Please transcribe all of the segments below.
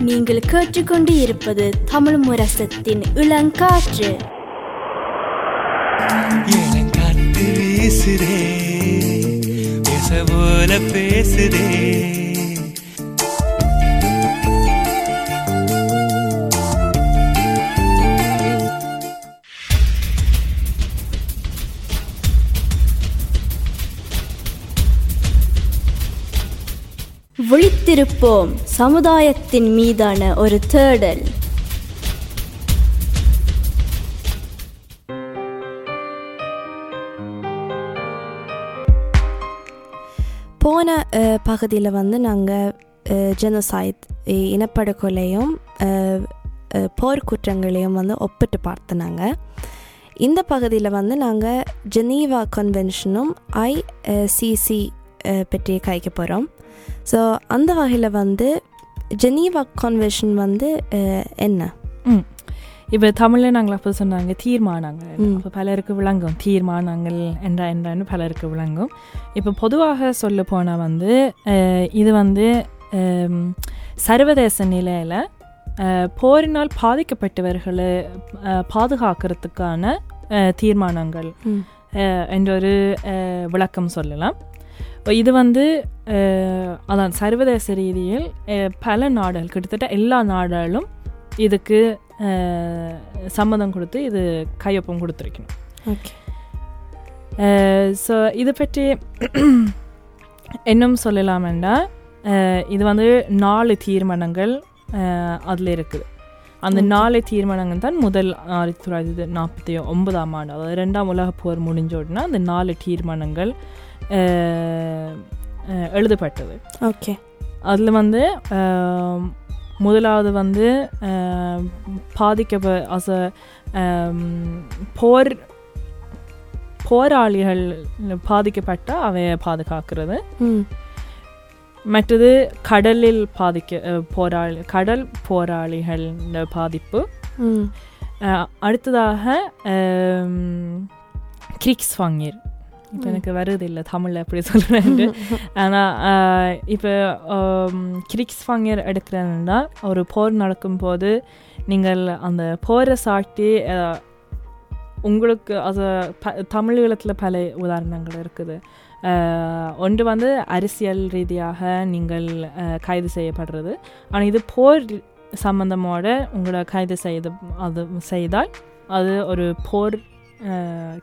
நீங்கள் கேட்டுக்கொண்டு இருப்பது தமிழ் முரசத்தின் இளங்காற்று. இளங்காத்து வீசுதே பேசுதே. விழித்திருப்போம் சமுதாயத்தின் மீதான ஒரு தேடல். போன பகுதியில் வந்து நாங்கள் ஜெனோசைட் இனப்படுகொலையும் போர்க்குற்றங்களையும் வந்து ஒப்பிட்டு பார்த்தனாங்க இந்த பகுதியில் வந்து நாங்கள் ஜெனீவா கன்வென்ஷனும் ஐசிசி பற்றி கைக்க போகிறோம் ஸோ அந்த வகையில் வந்து ஜெனீவா கன்வென்ஷன் வந்து என்ன? இப்போ தமிழில் நாங்கள் அப்போ சொன்னாங்க தீர்மானங்கள். ம். அப்போ பலருக்கு விளங்கும். தீர்மானங்கள் என்ற என்றன்னு பலருக்கு விளங்கும். இப்போ பொதுவாக சொல்ல போனால் வந்து இது வந்து சர்வதேச நிலையில் போரினால் பாதிக்கப்பட்டவர்களை பாதுகாக்கிறதுக்கான தீர்மானங்கள் என்ற ஒரு விளக்கம் சொல்லலாம். இப்போ இது வந்து அதான் சர்வதேச ரீதியில் பல நாடுகள் கிட்டத்தட்ட எல்லா நாடுகளும் இதுக்கு சம்மதம் கொடுத்து இது கையொப்பம் கொடுத்துருக்கணும். ஓகே. ஸோ இதை பற்றி இன்னும் சொல்லலாமெண்டா அஹ், இது வந்து நாலு தீர்மானங்கள் அதில் இருக்குது. அந்த. நாலு தீர்மானங்கள் தான் முதல் ஆயிரத்தி தொள்ளாயிரத்தி நாற்பத்தி ஒன்பதாம் ஆண்டு அதாவது ரெண்டாம் உலகப் போர் முடிஞ்ச உடனே அந்த நாலு தீர்மானங்கள் எழுதப்பட்டது ஓகே அதில் வந்து முதலாவது வந்து ஆம், பாதிக்க அச போர் போராளிகள் பாதிக்கப்பட்ட அவைய பாதுகாக்கிறது மற்றது கடலில் பாதிக்க போராளி கடல் போராளிகள் பாதிப்பு அடுத்ததாக கிரிக்ஸ் வாங்கிர் இப்போ எனக்கு வருது இல்லை தமிழில் எப்படி சொல்கிறேன் ஆனால் இப்போ கிரிக்ஸ் வாங்கியர் எடுக்கிறேன்னா ஒரு போர் நடக்கும்போது நீங்கள் அந்த போரை சாட்டி உங்களுக்கு அது ப தமிழீழத்தில் பல உதாரணங்கள் இருக்குது. ஒன்று வந்து அரசியல் ரீதியாக நீங்கள் கைது செய்யப்படுறது. ஆனால் இது போர் சம்பந்தமோட உங்களை கைது செய்து அது செய்தால் அது ஒரு போர்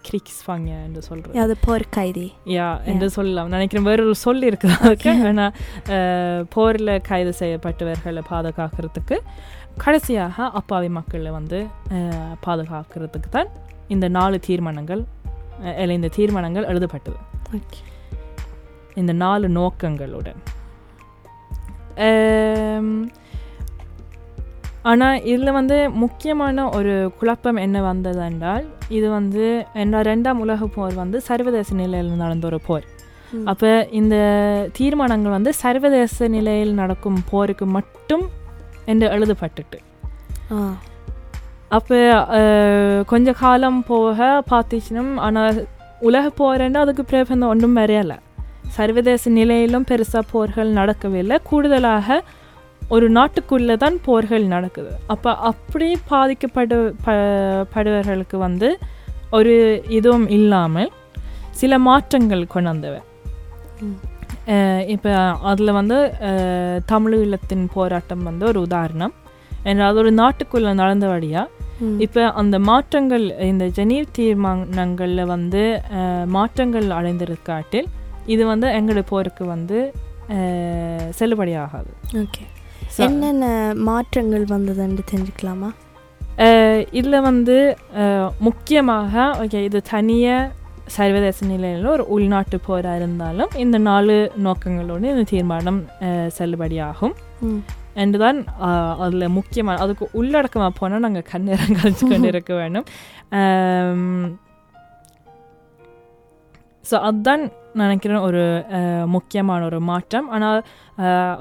கிரிக்ஸ் வாங்க என்று சொல்கிறது அது போர் கைதி யா என்று சொல்லலாம் நினைக்கிறேன் வேறொரு சொல் இருக்குது அதுக்கு ஆனால் போரில் கைது செய்யப்பட்டவர்களை பாதுகாக்கிறதுக்கு கடைசியாக அப்பாவி மக்களை வந்து பாதுகாக்கிறதுக்கு தான் இந்த நாலு தீர்மானங்கள் இல்ல இந்த தீர்மானங்கள் எழுதப்பட்டது இந்த நாலு நோக்கங்களுடன் ஆனால் இதில் வந்து முக்கியமான ஒரு குழப்பம் என்ன வந்தது என்றால் இது வந்து என்ன ரெண்டாம் உலக போர் வந்து சர்வதேச நிலையில் நடந்த ஒரு போர். அப்போ இந்த தீர்மானங்கள் வந்து சர்வதேச நிலையில் நடக்கும் போருக்கு மட்டும் என்று எழுதப்பட்டுட்டு. அப்போ கொஞ்ச காலம் போக பார்த்துச்சுன்னா ஆனால் உலக போரேன்னா அதுக்கு பிரபந்தம் ஒன்றும் வரையலை. சர்வதேச நிலையிலும் பெருசாக போர்கள் நடக்கவில்லை. கூடுதலாக ஒரு நாட்டுக்குள்ளே தான் போர்கள் நடக்குது. அப்போ அப்படி பாதிக்கப்படு ப படுவர்களுக்கு வந்து ஒரு இதுவும் இல்லாமல் சில மாற்றங்கள் கொண்டு வந்தவை ம். இப்போ அதில் வந்து தமிழீழத்தின் போராட்டம் வந்து ஒரு உதாரணம். அது ஒரு நாட்டுக்குள்ளே நடந்தபடியாக ம். இப்போ அந்த மாற்றங்கள் இந்த ஜெனீவ் தீர்மானங்களில் வந்து மாற்றங்கள் அடைந்திருக்காட்டில் இது வந்து எங்களுடைய போருக்கு வந்து செல்லுபடியாகாது. ஓகே. என்னென்ன மாற்றங்கள் வந்ததுன்னு தெரிஞ்சுக்கலாமா? இதில் வந்து முக்கியமாக ஓகே இது தனியாக சர்வதேச நிலையில் ஒரு உள்நாட்டு போராக இருந்தாலும் இந்த நாலு நோக்கங்களோடு இந்த தீர்மானம் செல்லுபடியாகும். ம். என்றுதான் அதில் முக்கியமான அதுக்கு உள்ளடக்கமாக போனால் நாங்கள் கண்ணீரம் கழிச்சு கொண்டு இருக்க வேண்டும் ஸோ அதுதான் நினைக்கிறேன் ஒரு முக்கியமான ஒரு மாற்றம். ஆனால்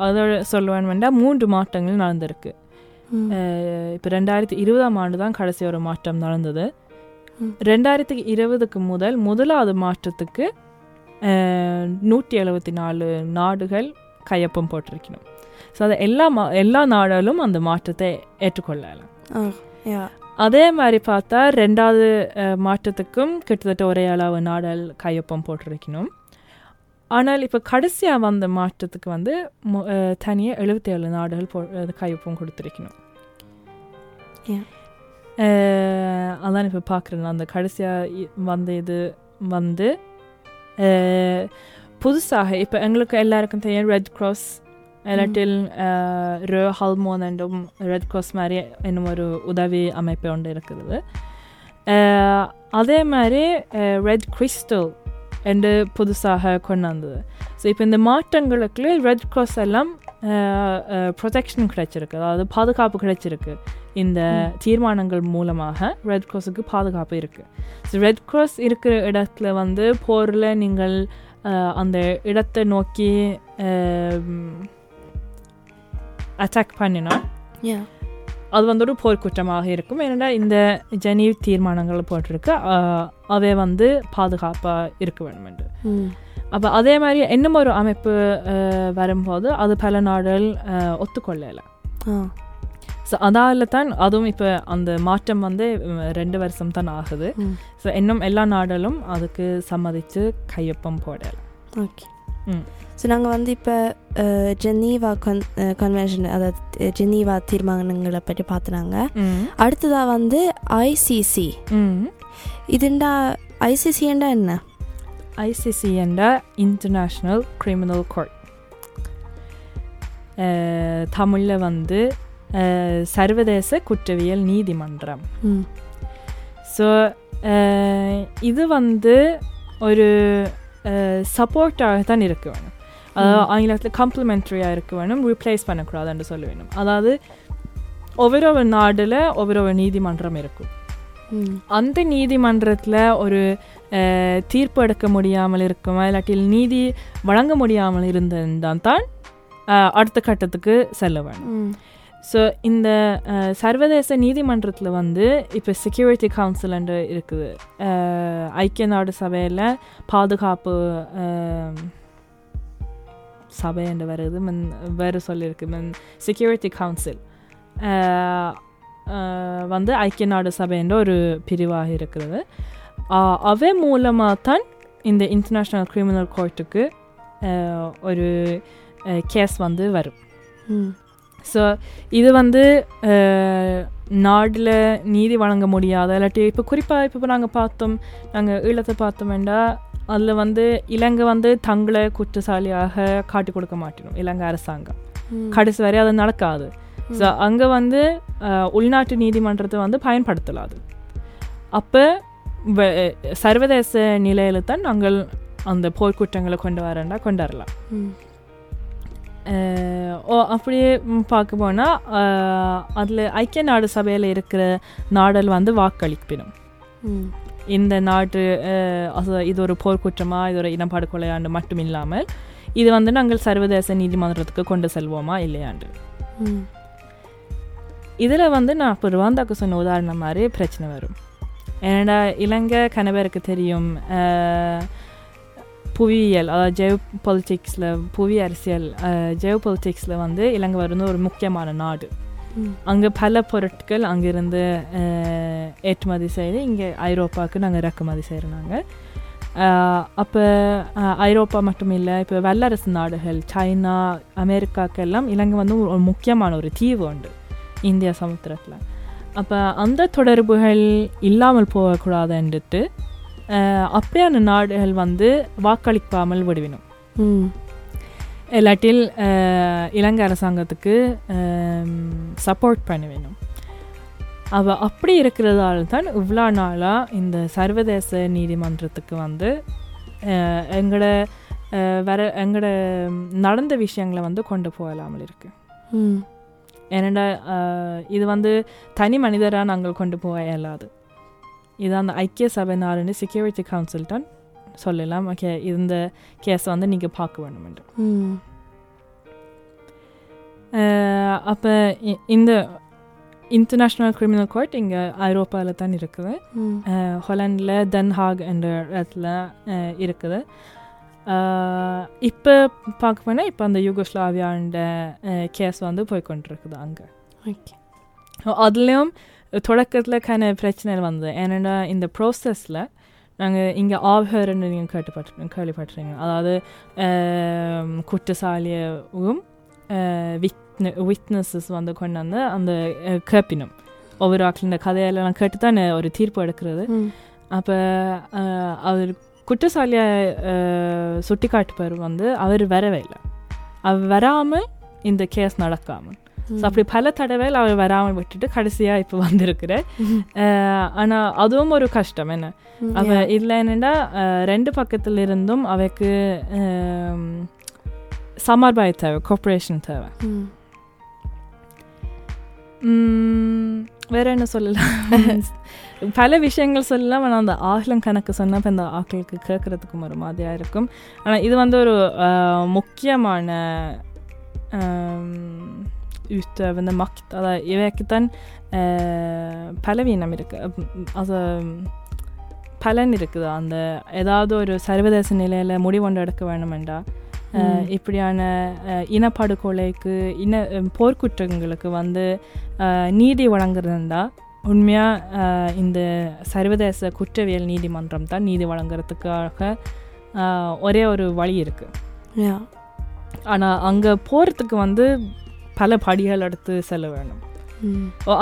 அதோட சொல்லுவேன் வேண்டாம் மூன்று மாற்றங்கள் நடந்திருக்கு. இப்போ ரெண்டாயிரத்தி இருபதாம் ஆண்டு தான் கடைசி ஒரு மாற்றம் நடந்தது. ரெண்டாயிரத்தி இருபதுக்கு முதல் முதலாவது மாற்றத்துக்கு நூற்றி எழுபத்தி நாலு நாடுகள் கையொப்பம் போட்டிருக்கணும். ஸோ அது எல்லா மா எல்லா நாடுகளும் அந்த மாற்றத்தை ஏற்றுக்கொள்ளலாம் அதே மாதிரி பார்த்தா ரெண்டாவது மாற்றத்துக்கும் கிட்டத்தட்ட ஒரே அளவு நாடல் கையொப்பம் போட்டிருக்கணும். ஆனால் இப்போ கடைசியாக வந்த மாற்றத்துக்கு வந்து தனியாக எழுபத்தி ஏழு நாடுகள் போ கையொப்பம் கொடுத்துருக்கணும். அதான் இப்போ பார்க்குறேன் அந்த கடைசியாக வந்த இது வந்து புதுசாக இப்போ எங்களுக்கு எல்லாருக்கும் தெரியும் ரெட் கிராஸ் இல்லாட்டில் ரோ ஹல்மோன் என்றும் ரெட் கிராஸ் மாதிரி இன்னும் ஒரு உதவி அமைப்பு ஒன்று இருக்குது. அஹ், அதே மாதிரி ரெட் கிறிஸ்டல் என்று புதுசாக கொண்டு வந்தது ஸோ இப்போ இந்த மாற்றங்களுக்கு ரெட் கிராஸ் எல்லாம் ப்ரொடெக்ஷன் கிடைச்சிருக்கு. அதாவது பாதுகாப்பு கிடைச்சிருக்கு. இந்த தீர்மானங்கள் மூலமாக ரெட் கிராஸுக்கு பாதுகாப்பு இருக்குது ஸோ ரெட் கிராஸ் இருக்கிற இடத்துல வந்து போரில் நீங்கள் அந்த இடத்தை நோக்கி அட்டாக் பண்ணினா அது வந்து ஒரு போர்க்குற்றமாக இருக்கும். ஏன்னா இந்த ஜெனீவ் தீர்மானங்கள் போட்டிருக்கு. அவை வந்து பாதுகாப்பாக இருக்க வேண்டும் என்று. அப்போ அதே மாதிரி இன்னும் ஒரு அமைப்பு வரும்போது அது பல நாடுகள் ஒத்துக்கொள்ளலை. ஸோ அதால தான் அதுவும் இப்போ அந்த மாற்றம் வந்து ரெண்டு வருஷம் தான் ஆகுது. ஸோ இன்னும் எல்லா நாடுகளும் அதுக்கு சம்மதித்து கையொப்பம் போடலை. ஓகே. ம். ஸோ நாங்கள் வந்து இப்போ ஜெனீவா கன் கன்வென்ஷன் அதாவது ஜெனீவா தீர்மானங்களை பற்றி பார்த்துனாங்க அடுத்ததாக வந்து ஐசிசி இதுண்டா ஐசிசிண்டா என்ன? ஐசிசி என்ற இன்டர்நேஷ்னல் கிரிமினல் கோர்ட் தமிழில் வந்து சர்வதேச குற்றவியல் நீதிமன்றம். ஸோ இது வந்து ஒரு சப்போர்ட்டாக தான் இருக்க. வேணும் அதாவது ஆங்கிலத்தில் காம்ப்ளிமெண்ட்ரியாக இருக்க வேணும் ரிப்ளேஸ் பண்ணக்கூடாதுன்னு சொல்ல வேணும் அதாவது ஒவ்வொரு ஒரு நாடில் ஒவ்வொரு ஒரு நீதிமன்றம் இருக்கும். அந்த நீதிமன்றத்தில் ஒரு தீர்ப்பு எடுக்க முடியாமல் இருக்குமா இல்லாட்டில் நீதி வழங்க முடியாமல் இருந்திருந்தால் தான் அடுத்த கட்டத்துக்கு செல்ல வேணும். ஸோ இந்த சர்வதேச நீதிமன்றத்தில் வந்து இப்போ செக்யூரிட்டி கவுன்சில் என்று இருக்குது. ஐக்கிய நாடு சபையில் பாதுகாப்பு அஹ், சபை என்று வருது மன் வேறு சொல்லியிருக்கு மன் செக்யூரிட்டி கவுன்சில் வந்து ஐக்கிய நாடு சபை என்ற ஒரு பிரிவாக இருக்கிறது. அவை மூலமாக தான் இந்த இன்டர்நேஷ்னல் கிரிமினல் கோர்ட்டுக்கு ஒரு கேஸ் வந்து வரும். ஸோ இது வந்து நாடில் நீதி வழங்க முடியாத இல்லாட்டி இப்போ குறிப்பாக இப்போ நாங்கள் பார்த்தோம் நாங்கள் ஈழத்தை பார்த்தோம்னா அதில் வந்து இலங்கை வந்து தங்களை குற்றசாலியாக காட்டி கொடுக்க மாட்டோம் இலங்கை அரசாங்கம். கடைசி வரை அது நடக்காது. ஸோ அங்கே வந்து உள்நாட்டு நீதிமன்றத்தை வந்து பயன்படுத்தலாது. அப்போ சர்வதேச நிலையில் தான் நாங்கள் அந்த போர்க்குற்றங்களை கொண்டு வரேன்டா கொண்டு வரலாம் ஓ அப்படியே பார்க்க போனால் அதில் ஐக்கிய நாடு சபையில் இருக்கிற நாடல் வந்து வாக்களிப்பிடும் ம். இந்த நாட்டு அது இது ஒரு போர்க்குற்றமா இது ஒரு இனப்பாடு கொலையாண்டு மட்டும் இல்லாமல் இது வந்து நாங்கள் சர்வதேச நீதிமன்றத்துக்கு கொண்டு செல்வோமா இல்லையாண்டு. இதில் வந்து நான் இப்போ ருவாந்தாக்கு சொன்ன உதாரணம் மாதிரி பிரச்சனை வரும். ஏன்னா இலங்கை கணவருக்கு தெரியும் புவியியல் அதாவது ஜெவ் பொலிட்டிக்ஸில் புவி அரசியல் ஜெவ் பொலிட்டிக்ஸில் வந்து இலங்கை வந்து ஒரு முக்கியமான நாடு. அங்கே பல பொருட்கள் அங்கேருந்து ஏற்றுமதி செய்து இங்கே ஐரோப்பாவுக்கு நாங்கள் இறக்குமதி செய்கிறாங்க அப்போ ஐரோப்பா மட்டும் இல்லை இப்போ வல்லரசு நாடுகள் சைனா அமெரிக்காக்கெல்லாம் இலங்கை வந்து ஒரு முக்கியமான ஒரு தீவு உண்டு இந்திய சமுத்திரத்தில். அப்போ அந்த தொடர்புகள் இல்லாமல் போகக்கூடாதுன்ட்டு அஹ், அப்படியான நாடுகள் வந்து வாக்களிக்காமல் விடுவினும். இல்லாட்டில் இலங்கை அரசாங்கத்துக்கு சப்போர்ட் பண்ண வேணும். அவ அப்படி இருக்கிறதால தான் இவ்வளோ நாளாக இந்த சர்வதேச நீதிமன்றத்துக்கு வந்து எங்களோட வர எங்களோட நடந்த விஷயங்களை வந்து கொண்டு போகலாமல் இருக்கு. ம். ஏன்னா அஹ், இது வந்து தனி மனிதராக நாங்கள் கொண்டு போக இயலாது. இது அந்த ஐக்கிய சபை நாடுன்னு செக்யூரிட்டி கவுன்சில் தான் சொல்லலாம். ஓகே இந்த கேஸை வந்து நீங்கள் பார்க்க வேணும் என்று. அப்போ இந்த இன்டர்நேஷ்னல் கிரிமினல் கோர்ட் இங்கே ஐரோப்பாவில் தான் இருக்குது. ஹொலண்டில் தென்ஹாக் என்ற இடத்துல இருக்குது. இப்போ பார்க்க போனால் இப்போ அந்த யூகோஸ்லாவியாண்ட கேஸ் வந்து போய் கொண்டிருக்குது அங்கே. ஓகே. அதுலேயும் தொடக்கத்தில் கன பிரச்சனை வந்தது. ஏன்னா இந்த ப்ரோசஸில் நாங்கள் இங்கே ஆவஹர்ன்னு நீங்கள் கேட்டுப்பட்டு கேள்விப்பட்டிருங்க அதாவது குற்றசாலியவும் விட்ன விட்னஸஸ் வந்து கொண்டு வந்து அந்த கேப்பினும். ஒவ்வொரு ஆக்கள் இந்த கதையெல்லாம் கேட்டு தான் ஒரு தீர்ப்பு எடுக்கிறது. அப்போ அவர் குற்றசாலியை சுட்டி காட்டுப்பார் வந்து அவர் வரவே இல்லை. அவர் வராமல் இந்த கேஸ் நடக்காமல் ஸோ அப்படி பல தடவைகள் அவர் வராமல் விட்டுட்டு கடைசியாக இப்போ வந்திருக்கிற ஆனால் அதுவும் ஒரு கஷ்டம். என்ன? ம், அவ yeah. இதில் என்னென்னா ரெண்டு பக்கத்துல இருந்தும் அவைக்கு ஆம், சமர்பாய தேவை கோஆப்ரேஷன் தேவை. வேற என்ன சொல்லலாம்? பல விஷயங்கள் சொல்லலாம். ஆனால் அந்த ஆகலம் கணக்கு சொன்னால் இப்போ இந்த ஆக்களுக்கு கேட்குறதுக்கும் ஒரு மாதிரியாக இருக்கும். ஆனால் இது வந்து ஒரு முக்கியமான ஆம், utövande makt. Alltså, jag vet att eh, பலவீனம் இருக்கு அது பலன் இருக்குது அந்த ஏதாவது ஒரு சர்வதேச நிலையில் முடிவொன்று எடுக்க வேணுமெண்டா இப்படியான இனப்படுகொலைக்கு இன போர்க்குற்றங்களுக்கு வந்து நீதி வழங்குறதுண்டா உண்மையாக இந்த சர்வதேச குற்றவியல் நீதிமன்றம் தான் நீதி வழங்குறதுக்காக ஒரே ஒரு வழி இருக்குது ஆனால் அங்கே போகிறதுக்கு வந்து பல படிகள் எடுத்து செல்ல வேணும்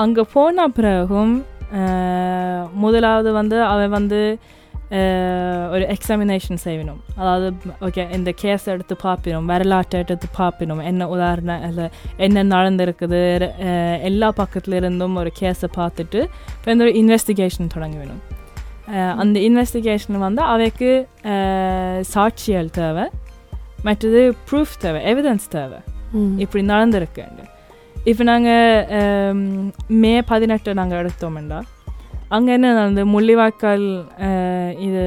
அங்கே போன பிறகும் முதலாவது வந்து அவன் வந்து ஒரு எக்ஸாமினேஷன் செய்யணும். அதாவது ஓகே இந்த கேஸ் எடுத்து பார்ப்பினோம் வரலாற்றை எடுத்து பார்ப்பினோம். என்ன உதாரணம் இல்லை என்ன நடந்திருக்குது எல்லா பக்கத்துல இருந்தும் ஒரு கேஸை பார்த்துட்டு இப்போ இந்த ஒரு இன்வெஸ்டிகேஷன் தொடங்க வேணும் அந்த இன்வெஸ்டிகேஷன் வந்து அவைக்கு சாட்சியல் தேவை மற்றது ப்ரூஃப் தேவை எவிடன்ஸ் தேவை. இப்படி நடந்திருக்கு இப்போ நாங்கள் மே பதினெட்டு நாங்கள் எடுத்தோம்டா. அங்கே என்ன நடந்தது? முள்ளிவாய்க்கால் இது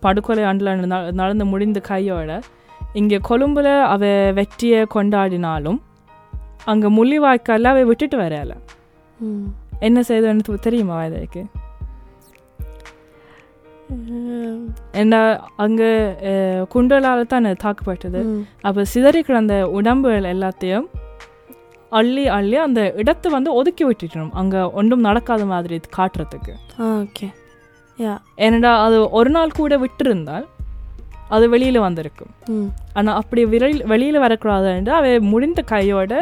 படுகொலை ஆண்டில் நட- நடந்து முடிந்த கையோட இங்கே கொழும்புல அவ வெற்றியை கொண்டாடினாலும் அங்கே முள்ளிவாய்க்காலில் அவ விட்டுட்டு வரையல என்ன செய்தோன்னு தெரியுமா இதுக்கு ம் ஏன்னா அங்கே குண்டலால் தான் தாக்கப்பட்டது. அப்போ சிதறி கிடந்த உடம்புகள் எல்லாத்தையும் அள்ளி அள்ளி அந்த இடத்தை வந்து ஒதுக்கி விட்டுட்டணும். அங்கே ஒன்றும் நடக்காத மாதிரி காட்டுறதுக்கு. ஓகே. யா. ஏனடா அது ஒரு நாள் கூட விட்டிருந்தால் அது வெளியில் வந்திருக்கும். ஆனால் அப்படி வெளியில் வெளியில் வரக்கூடாதுன்னு அவை முடிந்த கையோட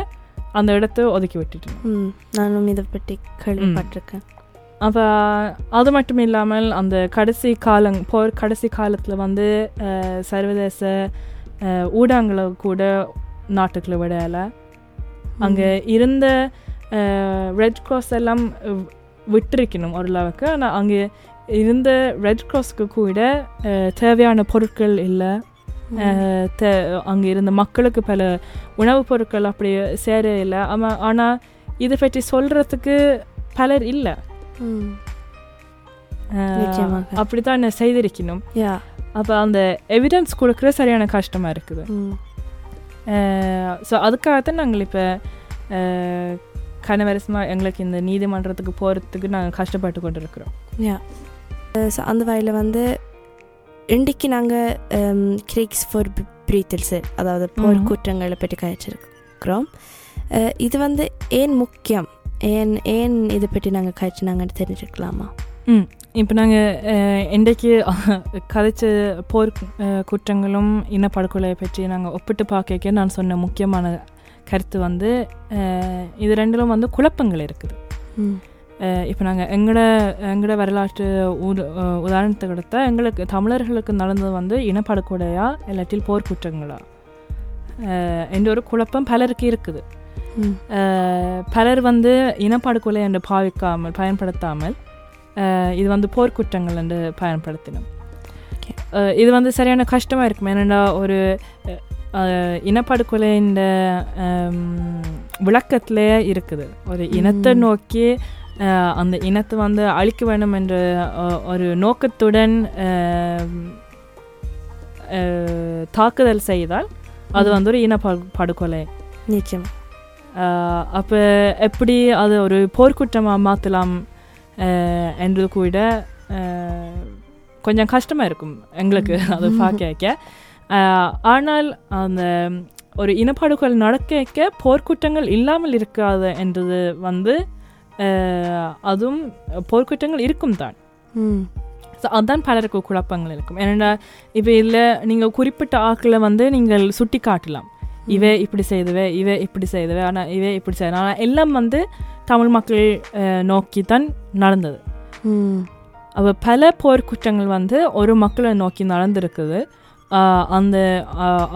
அந்த இடத்த ஒதுக்கி விட்டுட்டணும் ம். நானும் இதை பற்றி கேள்விப்பட்டிருக்கேன். அப்போ அது மட்டும் இல்லாமல் அந்த கடைசி காலங் போர் கடைசி காலத்தில் வந்து சர்வதேச ஊடகங்களை கூட நாட்டுக்குள்ள விடலை. அங்கே இருந்த ரெட் கிராஸ் எல்லாம் விட்டிருக்கணும் ஓரளவுக்கு. ஆனால் அங்கே இருந்த ரெட் கிராஸ்க்கு கூட தேவையான பொருட்கள் இல்லை. அங்கே இருந்த மக்களுக்கு பல உணவுப் பொருட்கள் அப்படி சேர இல்லை. ஆமாம் ஆனால் இதை பற்றி சொல்கிறதுக்கு பலர் இல்லை. அப்படித்தான் செய்திருக்கணும். யா. அப்போ அந்த எவிடன்ஸ் கொடுக்குற சரியான கஷ்டமாக இருக்குது. ஸோ அதுக்காகத்தான் நாங்கள் இப்போ கனவரசமாக எங்களுக்கு இந்த நீதிமன்றத்துக்கு போகிறதுக்கு நாங்கள் கஷ்டப்பட்டு கொண்டு இருக்கிறோம் யா ஸோ அந்த வகையில் வந்து இன்றைக்கு நாங்கள் கிரேக்ஸ் ஃபார் பிரீத்தல்ஸு அதாவது போர். குற்றங்களை பற்றி கழிச்சிருக்கிறோம் இது வந்து ஏன் முக்கியம்? ஏன் ஏன் இதை பற்றி நாங்கள் கழிச்சினாங்கன்னு தெரிஞ்சுக்கலாமா? ம் இப்போ நாங்கள் இன்றைக்கு கதைச்ச போர் குற்றங்களும் இனப்படுகொலையை பற்றி நாங்கள் ஒப்பிட்டு பார்க்க நான் சொன்ன முக்கியமான கருத்து வந்து இது ரெண்டிலும் வந்து குழப்பங்கள் இருக்குது. இப்போ நாங்கள் எங்களோட எங்களோட வரலாற்று உத அஹ் உதாரணத்துக்கு எடுத்தா எங்களுக்கு தமிழர்களுக்கு நடந்தது வந்து இனப்படுகொலையா இல்லாட்டில் போர்க்குற்றங்களா? என்ற ஒரு குழப்பம் பலருக்கு இருக்குது. பலர் வந்து இனப்படுகொலை என்று பாவிக்காமல் பயன்படுத்தாமல் இது வந்து போர்க்குற்றங்கள் என்று பயன்படுத்தினோம். இது வந்து சரியான கஷ்டமாக இருக்கும். ஏன்னா ஒரு அஹ், இனப்படுகொலை இந்த விளக்கத்திலே இருக்குது. ஒரு இனத்தை. நோக்கி அந்த இனத்தை வந்து அழிக்க வேண்டும் என்ற ஒரு நோக்கத்துடன் தாக்குதல் செய்தால் அது. வந்து ஒரு இனப்படுகொலை நிச்சயம். அப்போ எப்படி அது ஒரு போர்க்குற்றமாக மாற்றலாம் என்று கூட கொஞ்சம் கஷ்டமாக இருக்கும் எங்களுக்கு அது பார்க்க ஆனால் அந்த ஒரு இனப்படுகொலை நடக்க போர்க்குற்றங்கள் இல்லாமல் இருக்காது என்றது வந்து அதுவும் போர்க்குற்றங்கள் இருக்கும் தான். ஸோ அதான் பலருக்கு குழப்பங்கள் இருக்கும். ஏன்னா இப்போ இதில் நீங்கள் குறிப்பிட்ட ஆக்களை வந்து நீங்கள் சுட்டி காட்டலாம் இவ இப்படி செய்தவ இவ இப்படி செய்தவ ஆனால் இவ இப்படி செய்த ஆனால் எல்லாம் வந்து தமிழ் மக்கள் நோக்கி தான் நடந்தது. அவ பல போர்க்குற்றங்கள் வந்து ஒரு மக்களை நோக்கி நடந்திருக்குது. அந்த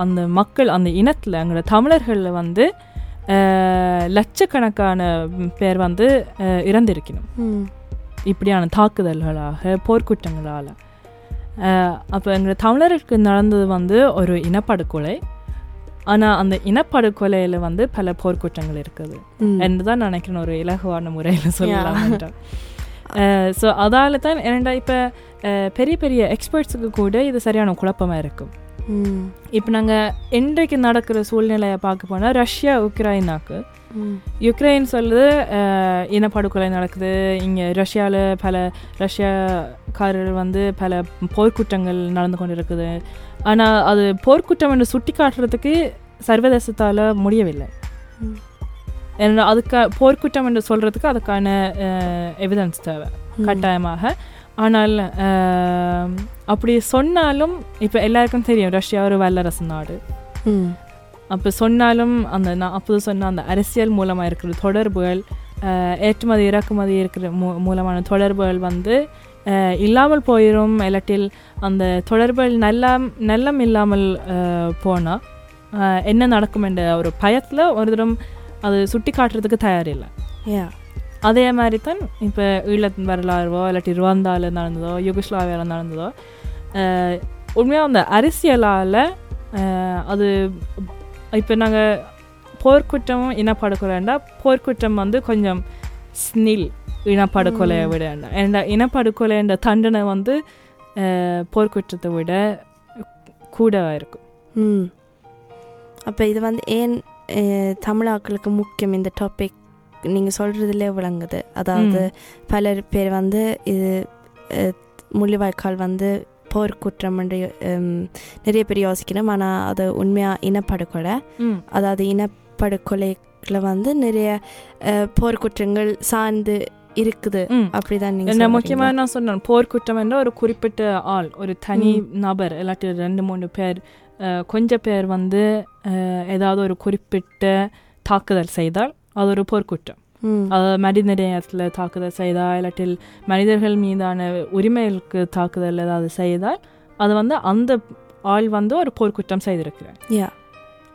அந்த மக்கள் அந்த இனத்தில் எங்களோட தமிழர்களில் வந்து லட்சக்கணக்கான பேர் வந்து இறந்திருக்கணும். இப்படியான தாக்குதல்களாக போர்க்குற்றங்களால் அப்போ எங்களோட தமிழருக்கு நடந்தது வந்து ஒரு இனப்படுகொலை. ஆனால் அந்த இனப்படுகொலையில் வந்து பல போர்க்குற்றங்கள் இருக்குது. என்று தான் நினைக்கிறேன் ஒரு இலகுவான முறையில் சொல்லலாம் ஸோ அதால தான் ஏன்டா இப்போ பெரிய பெரிய எக்ஸ்பர்ட்ஸுக்கு கூட இது சரியான குழப்பமாக இருக்கும். இப்போ நாங்கள் இன்றைக்கு நடக்கிற சூழ்நிலையை பார்க்க போனால் ரஷ்யா உக்ரைனாக்கு யுக்ரைன் சொல்லுது இனப்படுகொலை நடக்குது. இங்கே ரஷ்யாவில் பல ரஷ்யாக்காரர் வந்து பல போர்க்குற்றங்கள் நடந்து கொண்டு இருக்குது ஆனால் அது போர்க்குற்றம் என்று சுட்டி காட்டுறதுக்கு சர்வதேசத்தால் முடியவில்லை. ஏன்னா அதுக்கு போர்க்குற்றம் என்று சொல்கிறதுக்கு அதுக்கான எவிடன்ஸ் தேவை. கட்டாயமாக. ஆனால் அப்படி சொன்னாலும் இப்போ எல்லாருக்கும் தெரியும் ரஷ்யா ஒரு வல்லரசு நாடு. அப்போ சொன்னாலும் அந்த நான் அப்போது சொன்ன அந்த அரசியல் மூலமாக இருக்கிற தொடர்புகள் ஏற்றுமதி இறக்குமதி இருக்கிற மூ மூலமான தொடர்புகள் வந்து இல்லாமல் போயிடும் இல்லாட்டில் அந்த தொடர்புகள் நல்லம் நல்லம் இல்லாமல் போனால் என்ன நடக்கும் என்ற ஒரு பயத்தில் ஒரு தரம் அது சுட்டி காட்டுறதுக்கு தயாரில்லை. யா அதே மாதிரி தான் இப்போ ஈழத்தின் வரலாறுவோ இல்லாட்டி ருவாந்தாவில் நடந்ததோ யுகஸ்லாவியாவில் நடந்ததோ உண்மையாக அந்த அரசியலால் அது இப்போ நாங்கள் போர்க்குற்றமும் இனப்படுகொலைண்டா போர்க்குற்றம் வந்து கொஞ்சம் ஸ்னில் இனப்படுகொலையை விட ஏண்டா இனப்படுகொலைன்ற தண்டனை வந்து போர்க்குற்றத்தை விட கூடவா இருக்கும். ம். அப்போ இது வந்து ஏன் தமிழாக்களுக்கு முக்கியம் இந்த டாபிக் நீங்கள் சொல்கிறதுலே விளங்குது. அதாவது பலர் பேர் வந்து இது முள்ளிவாய்க்கால் வந்து போர்க்குற்றம் என்று நிறைய பேர் யோசிக்கணும். ஆனால் அது உண்மையாக இனப்படுகொலை. அதாவது இனப்படுகொலையில் வந்து நிறைய போர்க்குற்றங்கள் சார்ந்து இருக்குது. அப்படிதான் என்ன நீங்கள் முக்கியமாக நான் சொன்னேன். போர்க்குற்றம் என்ற ஒரு குறிப்பிட்ட ஆள் ஒரு தனி நபர் இல்லாட்டி ரெண்டு மூணு பேர் அஹ், கொஞ்சம் பேர் வந்து ஏதாவது ஒரு குறிப்பிட்ட தாக்குதல் செய்தால் அது ஒரு போர்க்குற்றம் அதாவது மனித நேயத்தில் தாக்குதல் செய்தால் இல்லாட்டில் மனிதர்கள் மீதான உரிமைகளுக்கு தாக்குதல் ஏதாவது செய்தால் அது வந்து அந்த ஆள் வந்து ஒரு போர்க்குற்றம் செய்திருக்கிறார்.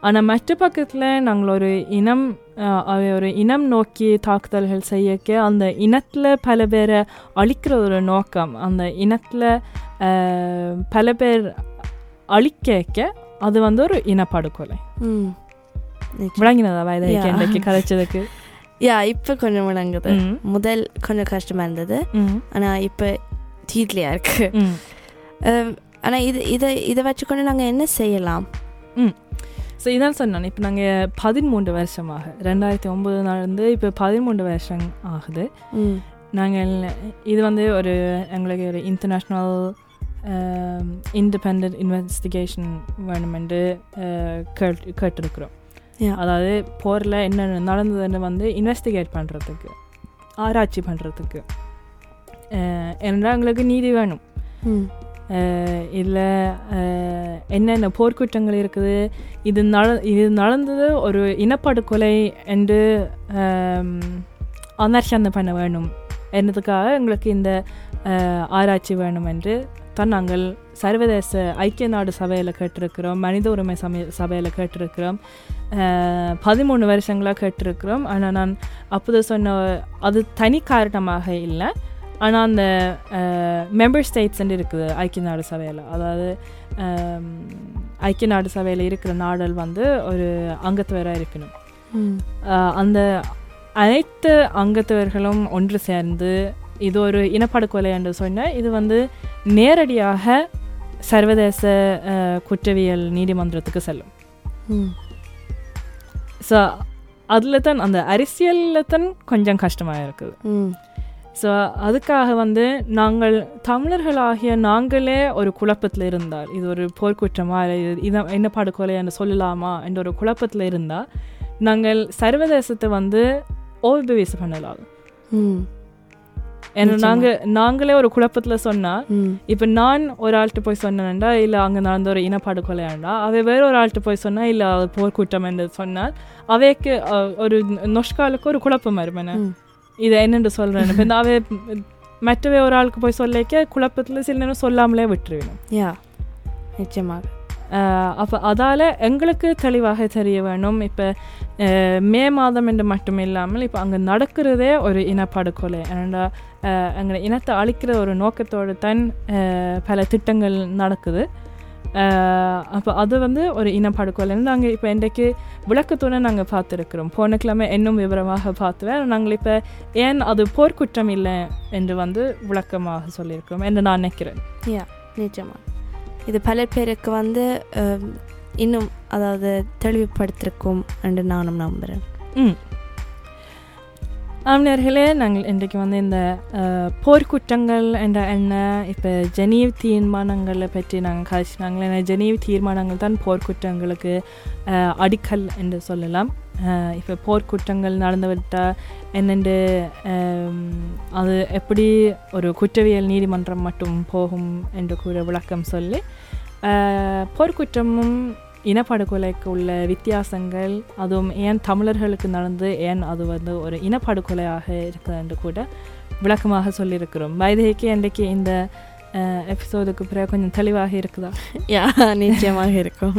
ஆனால் மற்ற பக்கத்தில் நாங்கள் ஒரு இனம் ஒரு இனம் நோக்கி தாக்குதல்கள் செய்யக்க அந்த இனத்தில் பல பேரை அழிக்கிற ஒரு நோக்கம் அந்த இனத்தில் பல பேர் அழிக்க அது வந்து ஒரு இனப்படுகொலை. விளங்கினதா வயதை கதைச்சதுக்கு? யா இப்போ கொஞ்சம் விளங்குது. ம். முதல் கொஞ்சம் கஷ்டமாக இருந்தது. ம். ஆனால் இப்போ தீட்லியாக இருக்கு. ம். ஆனால் இது இதை இதை வச்சுக்கொண்டு நாங்கள் என்ன செய்யலாம்? ஸோ இதான் சொன்னேன். இப்போ நாங்கள் பதிமூன்று வருஷமாக ரெண்டாயிரத்தி ஒம்பது நடந்து இப்போ பதிமூன்று வருஷம் ஆகுது. ம். நாங்கள் இது வந்து ஒரு எங்களுக்கு ஒரு இன்டர்நேஷ்னல் இண்டிபெண்ட் இன்வெஸ்டிகேஷன் வேணுமென்று அஹ், கேட் கேட்டிருக்கிறோம். அதாவது போரில் என்னென்ன நடந்ததுன்னு வந்து இன்வெஸ்டிகேட் பண்ணுறதுக்கு ஆராய்ச்சி பண்ணுறதுக்கு ஏன்னா எங்களுக்கு நீதி வேணும். இல்லை என்னென்ன போர்க்குற்றங்கள் இருக்குது இது நட இது நடந்தது ஒரு இனப்படுகொலை என்று அனர்ஷனை பண்ண வேணும். என்னதுக்காக எங்களுக்கு இந்த ஆராய்ச்சி வேணும் என்று தான் நாங்கள் சர்வதேச ஐக்கிய நாடு சபையில் கேட்டிருக்கிறோம் மனித உரிமை சமய சபையில் கேட்டிருக்கிறோம். பதிமூணு வருஷங்களாக கேட்டிருக்கிறோம். ஆனால் நான் அப்போது சொன்ன அது தனி காரணமாக இல்லை. ஆனால் அந்த மெம்பர் ஸ்டேட்ஸ் இருக்குது ஐக்கிய நாடு சபையில். அதாவது ஐக்கிய நாடு சபையில் இருக்கிற நாடுகள் வந்து ஒரு அங்கத்துவராக இருக்கணும். அந்த அனைத்து அங்கத்தவர்களும் ஒன்று சேர்ந்து இது ஒரு இனப்படுகொலை என்று சொன்ன இது வந்து நேரடியாக சர்வதேச குற்றவியல் நீதிமன்றத்துக்கு செல்லும். ஸோ அதில் தான் அந்த அரசியலில் தான் கொஞ்சம் கஷ்டமாக இருக்குது. ஸோ அதுக்காக வந்து நாங்கள் தமிழர்களாகிய நாங்களே ஒரு குழப்பத்தில் இருந்தால் இது ஒரு போர்க்குற்றமா இது என்ன படுகொலை என்று சொல்லலாமா என்ற ஒரு குழப்பத்தில் இருந்தால் நாங்கள் சர்வதேசத்தை வந்து ஓபிபேஸ் பண்ணலாம். ஏன்னா. நாங்கள் நாங்களே ஒரு குழப்பத்தில் சொன்னால் இப்போ நான் ஒரு ஆள்கிட்ட போய் சொன்னேன்டா இல்லை அங்கே நடந்த ஒரு இனப்படுகொலையாண்டா அவ வேற ஒரு ஆள்கிட்ட போய் சொன்னா இல்லை அது போர்க்குற்றம் என்று சொன்னால் அவைக்கு ஒரு நொஷ்காலுக்கு ஒரு குழப்பம் வரும் என்ன? ம். இது என்னென்று சொல்கிறேன் இப்போ இந்த அவை மற்றவே ஒரு ஆளுக்கு போய் சொல்லிக்க குழப்பத்தில் சில நேரம் சொல்லாமலே விட்டுருவேணும் யா நிச்சயமாக. அப்போ அதால் எங்களுக்கு தெளிவாக தெரிய வேணும். இப்போ மே மாதம் என்று மட்டும் இல்லாமல் இப்போ அங்கே நடக்கிறதே ஒரு இனப்படுகொலை ஏன்னா அங்கே இனத்தை அழிக்கிற ஒரு நோக்கத்தோடு தான் பல திட்டங்கள் நடக்குது. அப்போ அது வந்து ஒரு இனப்படுகொலைன்னு நாங்கள் இப்போ இன்றைக்கு விளக்கத்துடன் நாங்கள் பார்த்துருக்குறோம். போன கிழமை இன்னும் விவரமாக பார்த்துவேன். நாங்கள் இப்போ ஏன் அது போர்க்குற்றம் இல்லை என்று வந்து விளக்கமாக சொல்லியிருக்கிறோம் என்று நான் நினைக்கிறேன். யா நிச்சயமாக இது பல பேருக்கு வந்து இன்னும் அதாவது தெளிவுபடுத்திருக்கும் என்று நானும் நம்புகிறேன் ம். ஆம்னியர்களே நாங்கள் இன்றைக்கு வந்து இந்த போர்க்குற்றங்கள் என்ற என்ன இப்போ ஜெனீவ் தீர்மானங்களை பற்றி நாங்கள் கழிச்சினாங்களே ஜெனீவ் தீர்மானங்கள் தான் போர்க்குற்றங்களுக்கு அடிக்கல் என்று சொல்லலாம். இப்போ போர்க்குற்றங்கள் நடந்துவிட்டால் என்னென்று அது எப்படி ஒரு குற்றவியல் நீதிமன்றம் மட்டும் போகும் என்று கூட விளக்கம் சொல்லி போர்க்குற்றமும் இனப்படுகொலைக்கு உள்ள வித்தியாசங்கள் அதுவும் ஏன் தமிழர்களுக்கு நடந்து ஏன் அது வந்து ஒரு இனப்படுகொலையாக இருக்குது என்று கூட விளக்கமாக சொல்லியிருக்கிறோம் வைதேகி அன்றைக்கு இந்த எபிசோடுக்கு பிறகு கொஞ்சம் தெளிவாக இருக்குதா யா நிச்சயமாக இருக்கும்